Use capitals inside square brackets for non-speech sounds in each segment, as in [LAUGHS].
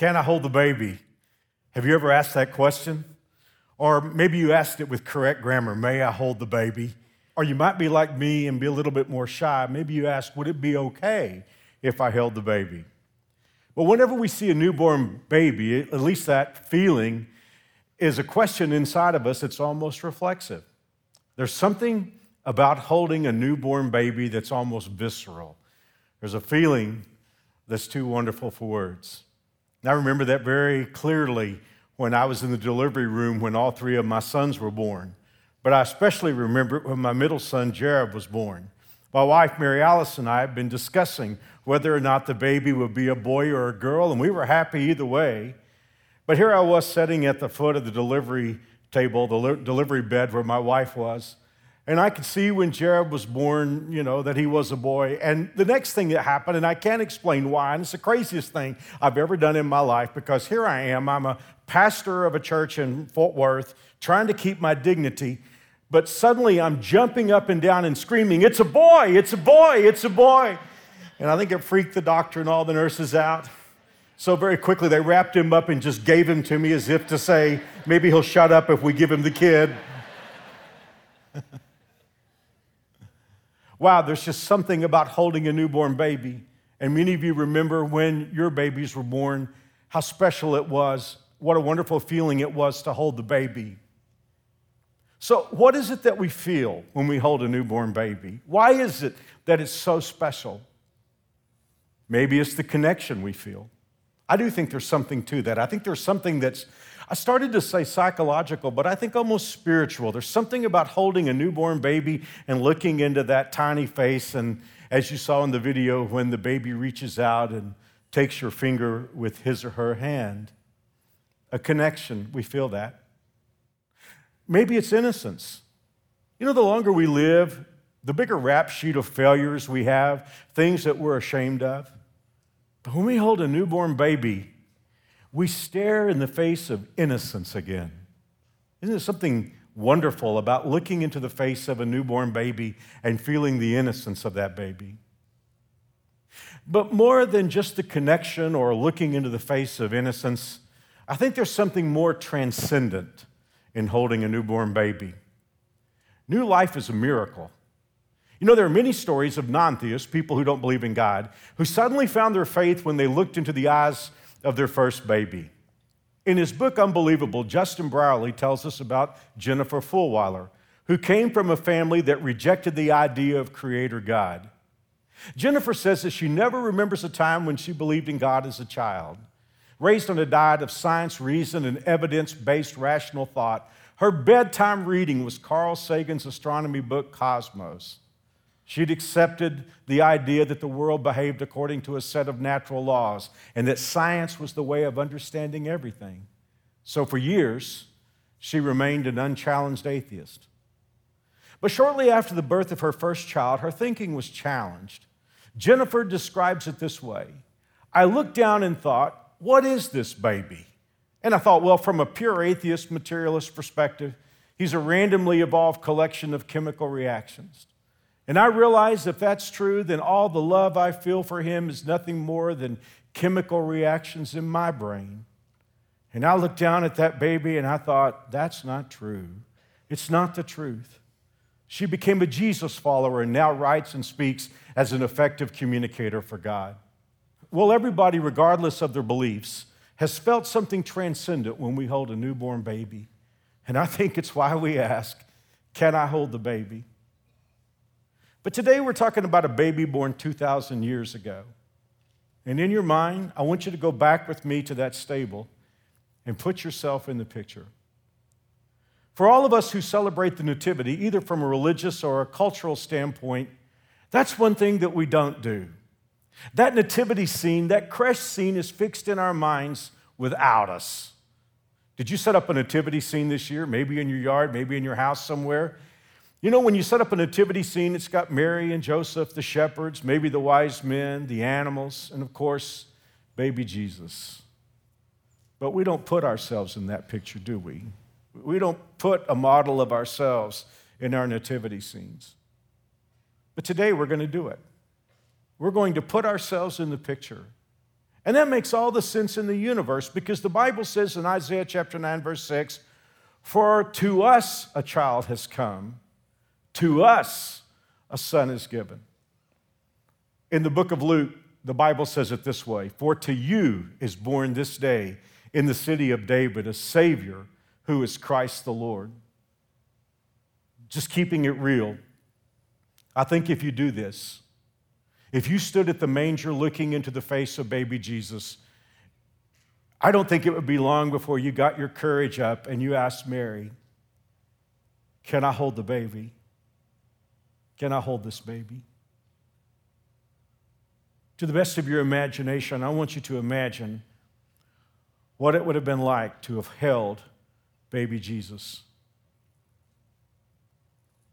Can I hold the baby? Have you ever asked that question? Or maybe you asked it with correct grammar May I hold the baby? Or you might be like me and be a little bit more shy. Maybe you ask, Would it be okay if I held the baby? But whenever we see a newborn baby, at least that feeling is a question inside of us that's almost reflexive. There's something about holding a newborn baby that's almost visceral. There's a feeling that's too wonderful for words. I remember that very clearly when I was in the delivery room when all three of my sons were born. But I especially remember it when my middle son, Jared, was born. My wife, Mary Alice, and I had been discussing whether or not the baby would be a boy or a girl, and we were happy either way. But here I was sitting at the foot of the delivery table, the delivery bed where my wife was, and I could see when Jared was born, you know, that he was a boy. And the next thing that happened, and I can't explain why, and it's the craziest thing I've ever done in my life because here I am, I'm a pastor of a church in Fort Worth, trying to keep my dignity. But suddenly I'm jumping up and down and screaming, It's a boy, it's a boy, it's a boy. And I think it freaked the doctor and all the nurses out. So very quickly they wrapped him up and just gave him to me as if to say, maybe he'll shut up if we give him the kid. [LAUGHS] Wow, there's just something about holding a newborn baby. And many of you remember when your babies were born, how special it was, what a wonderful feeling it was to hold the baby. So, what is it that we feel when we hold a newborn baby? Why is it that it's so special? Maybe it's the connection we feel. I do think there's something to that. I think there's something that's I started to say psychological, but I think almost spiritual. There's something about holding a newborn baby and looking into that tiny face. And as you saw in the video, when the baby reaches out and takes your finger with his or her hand, a connection, we feel that. Maybe it's innocence. You know, the longer we live, the bigger rap sheet of failures we have, things that we're ashamed of. But when we hold a newborn baby, we stare in the face of innocence again. Isn't there something wonderful about looking into the face of a newborn baby and feeling the innocence of that baby? But more than just the connection or looking into the face of innocence, I think there's something more transcendent in holding a newborn baby. New life is a miracle. You know, there are many stories of non theists, people who don't believe in God, who suddenly found their faith when they looked into the eyes of their first baby. In his book, Unbelievable, Justin Brierley tells us about Jennifer Fulwiler, who came from a family that rejected the idea of Creator God. Jennifer says that she never remembers a time when she believed in God as a child. Raised on a diet of science, reason, and evidence based rational thought, her bedtime reading was Carl Sagan's astronomy book, Cosmos. She'd accepted the idea that the world behaved according to a set of natural laws and that science was the way of understanding everything. So for years, she remained an unchallenged atheist. But shortly after the birth of her first child, her thinking was challenged. Jennifer describes it this way I looked down and thought, what is this baby? And I thought, well, from a pure atheist materialist perspective, he's a randomly evolved collection of chemical reactions. And I realize if that's true, then all the love I feel for him is nothing more than chemical reactions in my brain. And I looked down at that baby and I thought, that's not true. It's not the truth. She became a Jesus follower and now writes and speaks as an effective communicator for God. Well, everybody, regardless of their beliefs, has felt something transcendent when we hold a newborn baby. And I think it's why we ask, Can I hold the baby? But today we're talking about a baby born 2,000 years ago. And in your mind, I want you to go back with me to that stable and put yourself in the picture. For all of us who celebrate the Nativity, either from a religious or a cultural standpoint, that's one thing that we don't do. That nativity scene, that creche scene is fixed in our minds without us. Did you set up a nativity scene this year? Maybe in your yard, maybe in your house somewhere? You know, when you set up a nativity scene, it's got Mary and Joseph, the shepherds, maybe the wise men, the animals, and of course, baby Jesus. But we don't put ourselves in that picture, do we? We don't put a model of ourselves in our nativity scenes. But today we're going to do it. We're going to put ourselves in the picture. And that makes all the sense in the universe because the Bible says in Isaiah chapter 9, verse 6 For to us a child has come, to us a son is given. In the book of Luke, the Bible says it this way For to you is born this day in the city of David a Savior who is Christ the Lord. Just keeping it real. I think if you do this, if you stood at the manger looking into the face of baby Jesus, I don't think it would be long before you got your courage up and you asked Mary, Can I hold the baby? Can I hold this baby? To the best of your imagination, I want you to imagine what it would have been like to have held baby Jesus.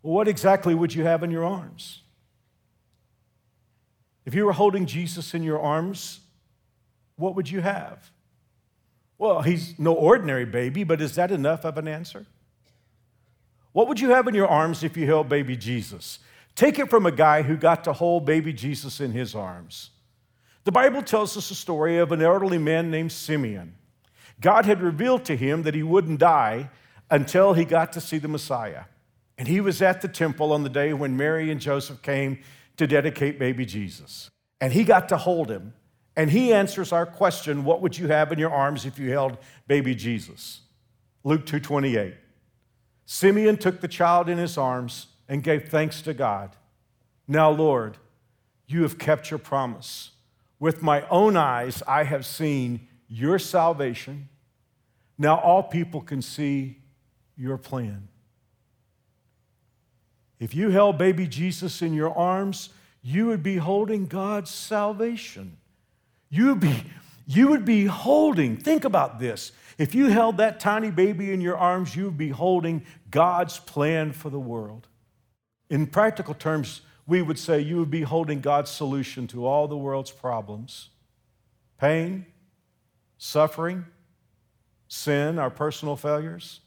What exactly would you have in your arms? If you were holding Jesus in your arms, what would you have? Well, he's no ordinary baby, but is that enough of an answer? What would you have in your arms if you held baby Jesus? Take it from a guy who got to hold baby Jesus in his arms. The Bible tells us a story of an elderly man named Simeon. God had revealed to him that he wouldn't die until he got to see the Messiah. And he was at the temple on the day when Mary and Joseph came to dedicate baby Jesus. And he got to hold him. And he answers our question, what would you have in your arms if you held baby Jesus? Luke 2:28. Simeon took the child in his arms and gave thanks to God. Now, Lord, you have kept your promise. With my own eyes, I have seen your salvation. Now all people can see your plan. If you held baby Jesus in your arms, you would be holding God's salvation. You would be, you would be holding, think about this. If you held that tiny baby in your arms, you would be holding God's plan for the world. In practical terms, we would say you would be holding God's solution to all the world's problems pain, suffering, sin, our personal failures,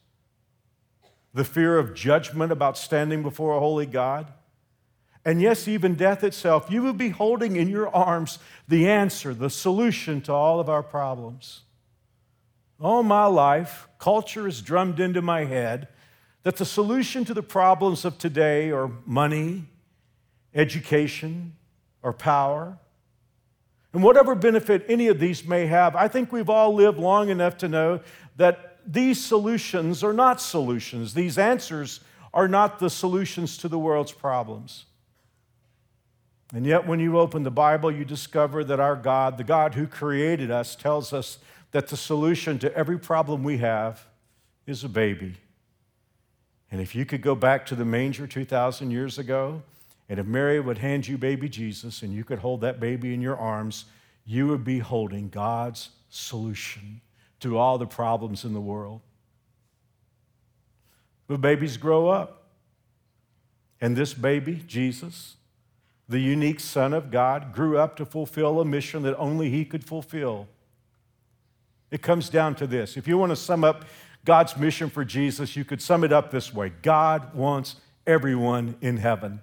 the fear of judgment about standing before a holy God, and yes, even death itself, you would be holding in your arms the answer, the solution to all of our problems. All my life, culture has drummed into my head that the solution to the problems of today are money, education, or power. And whatever benefit any of these may have, I think we've all lived long enough to know that these solutions are not solutions. These answers are not the solutions to the world's problems. And yet, when you open the Bible, you discover that our God, the God who created us, tells us that the solution to every problem we have is a baby. And if you could go back to the manger 2,000 years ago and if Mary would hand you baby Jesus and you could hold that baby in your arms, you would be holding God's solution to all the problems in the world. But babies grow up. And this baby, Jesus, the unique Son of God, grew up to fulfill a mission that only He could fulfill. It comes down to this. If you want to sum up God's mission for Jesus, you could sum it up this way God wants everyone in heaven.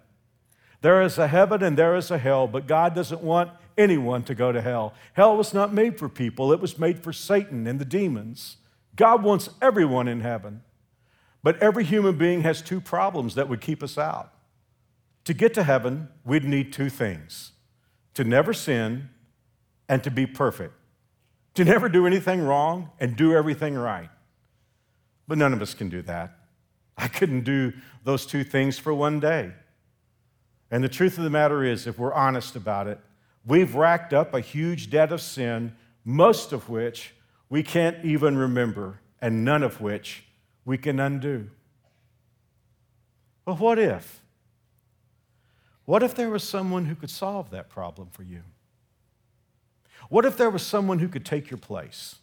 There is a heaven and there is a hell, but God doesn't want anyone to go to hell. Hell was not made for people, it was made for Satan and the demons. God wants everyone in heaven. But every human being has two problems that would keep us out. To get to heaven, we'd need two things to never sin and to be perfect, to never do anything wrong and do everything right. But none of us can do that. I couldn't do those two things for one day. And the truth of the matter is, if we're honest about it, we've racked up a huge debt of sin, most of which we can't even remember, and none of which we can undo. But what if? What if there was someone who could solve that problem for you? What if there was someone who could take your place?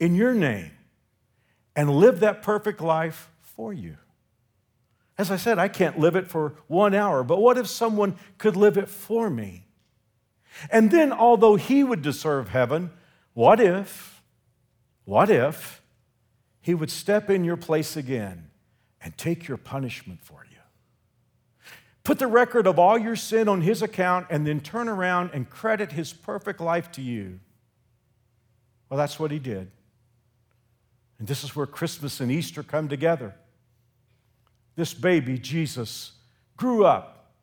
in your name and live that perfect life for you. As I said, I can't live it for one hour, but what if someone could live it for me? And then, although he would deserve heaven, what if, what if he would step in your place again and take your punishment for you? Put the record of all your sin on his account and then turn around and credit his perfect life to you. Well, that's what he did. And this is where Christmas and Easter come together. This baby, Jesus, grew up,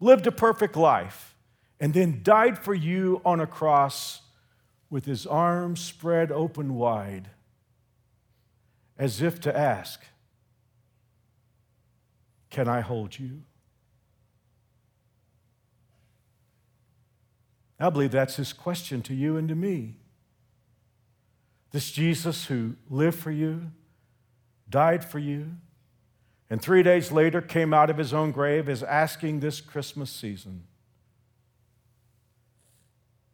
lived a perfect life, and then died for you on a cross with his arms spread open wide, as if to ask, Can I hold you? I believe that's his question to you and to me. This Jesus who lived for you, died for you, and three days later came out of his own grave is asking this Christmas season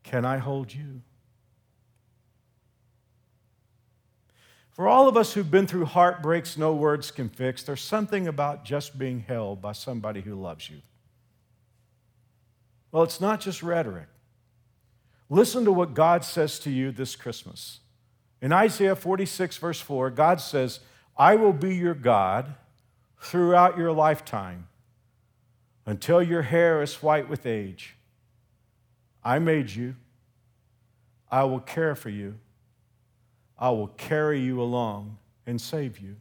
Can I hold you? For all of us who've been through heartbreaks no words can fix, there's something about just being held by somebody who loves you. Well, it's not just rhetoric. Listen to what God says to you this Christmas. In Isaiah 46, verse 4, God says, I will be your God throughout your lifetime until your hair is white with age. I made you. I will care for you. I will carry you along and save you.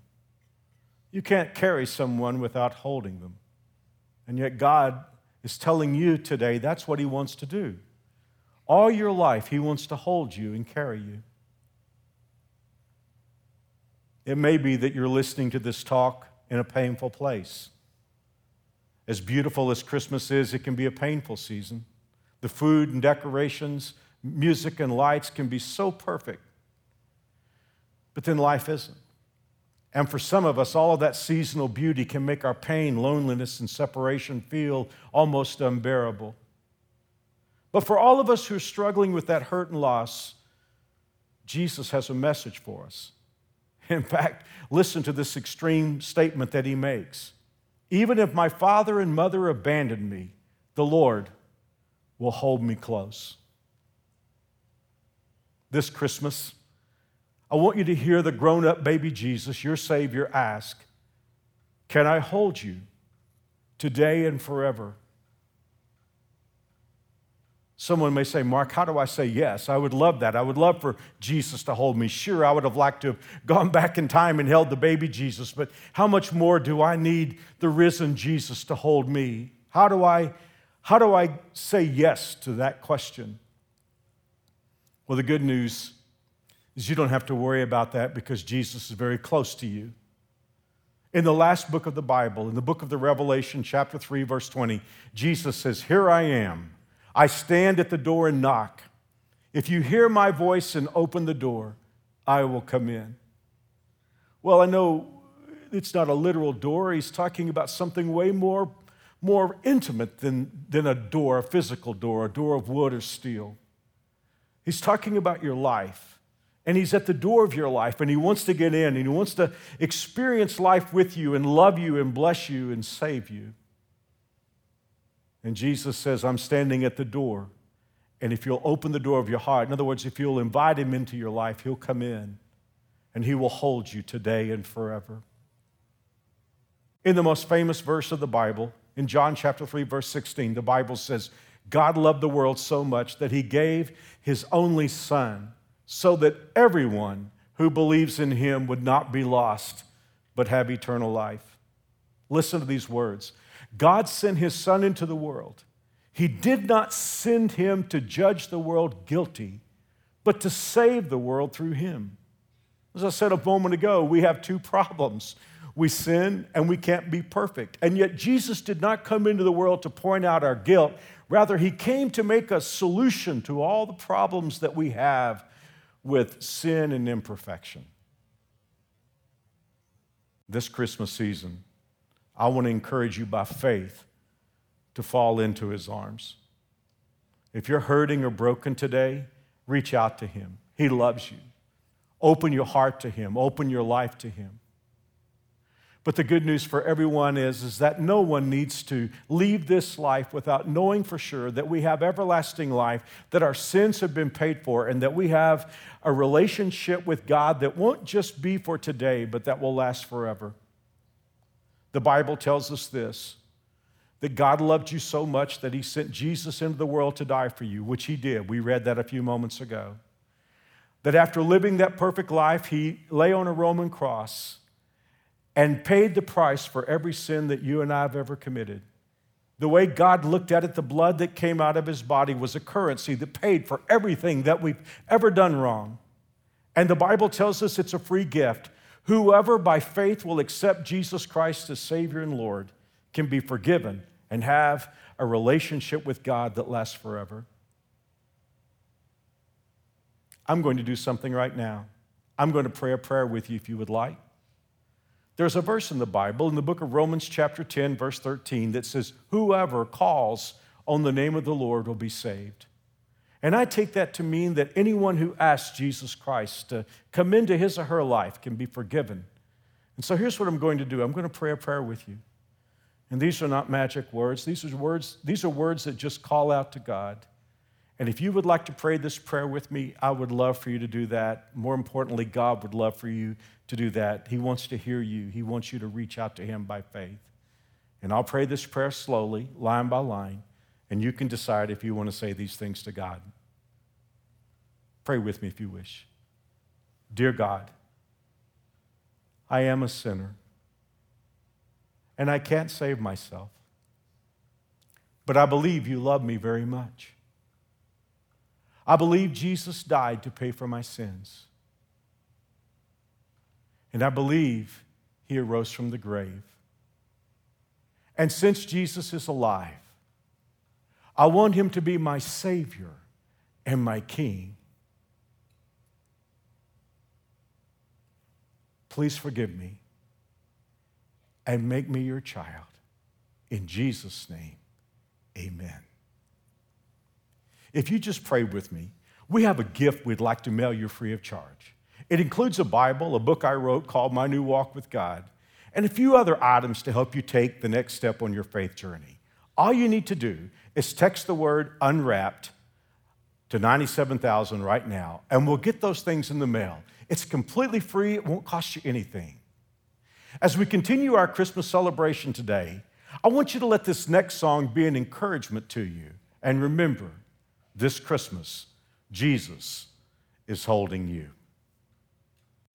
You can't carry someone without holding them. And yet, God is telling you today that's what He wants to do. All your life, He wants to hold you and carry you. It may be that you're listening to this talk in a painful place. As beautiful as Christmas is, it can be a painful season. The food and decorations, music and lights can be so perfect. But then life isn't. And for some of us, all of that seasonal beauty can make our pain, loneliness, and separation feel almost unbearable. But for all of us who are struggling with that hurt and loss, Jesus has a message for us. In fact, listen to this extreme statement that he makes Even if my father and mother abandon me, the Lord will hold me close. This Christmas, I want you to hear the grown up baby Jesus, your Savior, ask Can I hold you today and forever? Someone may say, Mark, how do I say yes? I would love that. I would love for Jesus to hold me. Sure, I would have liked to have gone [LAUGHS] back in time and held the baby Jesus, but how much more do I need the risen Jesus to hold me? How do I, how do I say yes to that question? Well, the good news is you don't have to worry about that because Jesus is very close to you. In the last book of the Bible, in the book of the Revelation, chapter 3, verse 20, Jesus says, Here I am. I stand at the door and knock. If you hear my voice and open the door, I will come in. Well, I know it's not a literal door. He's talking about something way more, more intimate than, than a door, a physical door, a door of wood or steel. He's talking about your life. And he's at the door of your life and he wants to get in and he wants to experience life with you and love you and bless you and save you. And Jesus says, I'm standing at the door. And if you'll open the door of your heart, in other words, if you'll invite him into your life, he'll come in and he will hold you today and forever. In the most famous verse of the Bible, in John chapter 3, verse 16, the Bible says, God loved the world so much that he gave his only Son so that everyone who believes in him would not be lost, but have eternal life. Listen to these words God sent his Son into the world. He did not send him to judge the world guilty, but to save the world through him. As I said a moment ago, we have two problems. We sin and we can't be perfect. And yet, Jesus did not come into the world to point out our guilt. Rather, he came to make a solution to all the problems that we have with sin and imperfection. This Christmas season, I want to encourage you by faith to fall into his arms. If you're hurting or broken today, reach out to him. He loves you. Open your heart to Him, open your life to Him. But the good news for everyone is, is that no one needs to leave this life without knowing for sure that we have everlasting life, that our sins have been paid for, and that we have a relationship with God that won't just be for today, but that will last forever. The Bible tells us this that God loved you so much that he sent Jesus into the world to die for you, which he did. We read that a few moments ago. That after living that perfect life, he lay on a Roman cross and paid the price for every sin that you and I have ever committed. The way God looked at it, the blood that came out of his body was a currency that paid for everything that we've ever done wrong. And the Bible tells us it's a free gift. Whoever by faith will accept Jesus Christ as Savior and Lord can be forgiven and have a relationship with God that lasts forever. I'm going to do something right now. I'm going to pray a prayer with you if you would like. There's a verse in the Bible, in the book of Romans, chapter 10, verse 13, that says, Whoever calls on the name of the Lord will be saved. And I take that to mean that anyone who asks Jesus Christ to come into his or her life can be forgiven. And so here's what I'm going to do I'm going to pray a prayer with you. And these are not magic words. These are words, these are words that just call out to God. And if you would like to pray this prayer with me, I would love for you to do that. More importantly, God would love for you to do that. He wants to hear you, He wants you to reach out to Him by faith. And I'll pray this prayer slowly, line by line, and you can decide if you want to say these things to God. Pray with me if you wish. Dear God, I am a sinner and I can't save myself. But I believe you love me very much. I believe Jesus died to pay for my sins. And I believe he arose from the grave. And since Jesus is alive, I want him to be my Savior and my King. Please forgive me and make me your child. In Jesus' name, amen. If you just pray with me, we have a gift we'd like to mail you free of charge. It includes a Bible, a book I wrote called My New Walk with God, and a few other items to help you take the next step on your faith journey. All you need to do is text the word unwrapped to 97,000 right now, and we'll get those things in the mail. It's completely free, it won't cost you anything. As we continue our Christmas celebration today, I want you to let this next song be an encouragement to you. And remember, this Christmas, Jesus is holding you.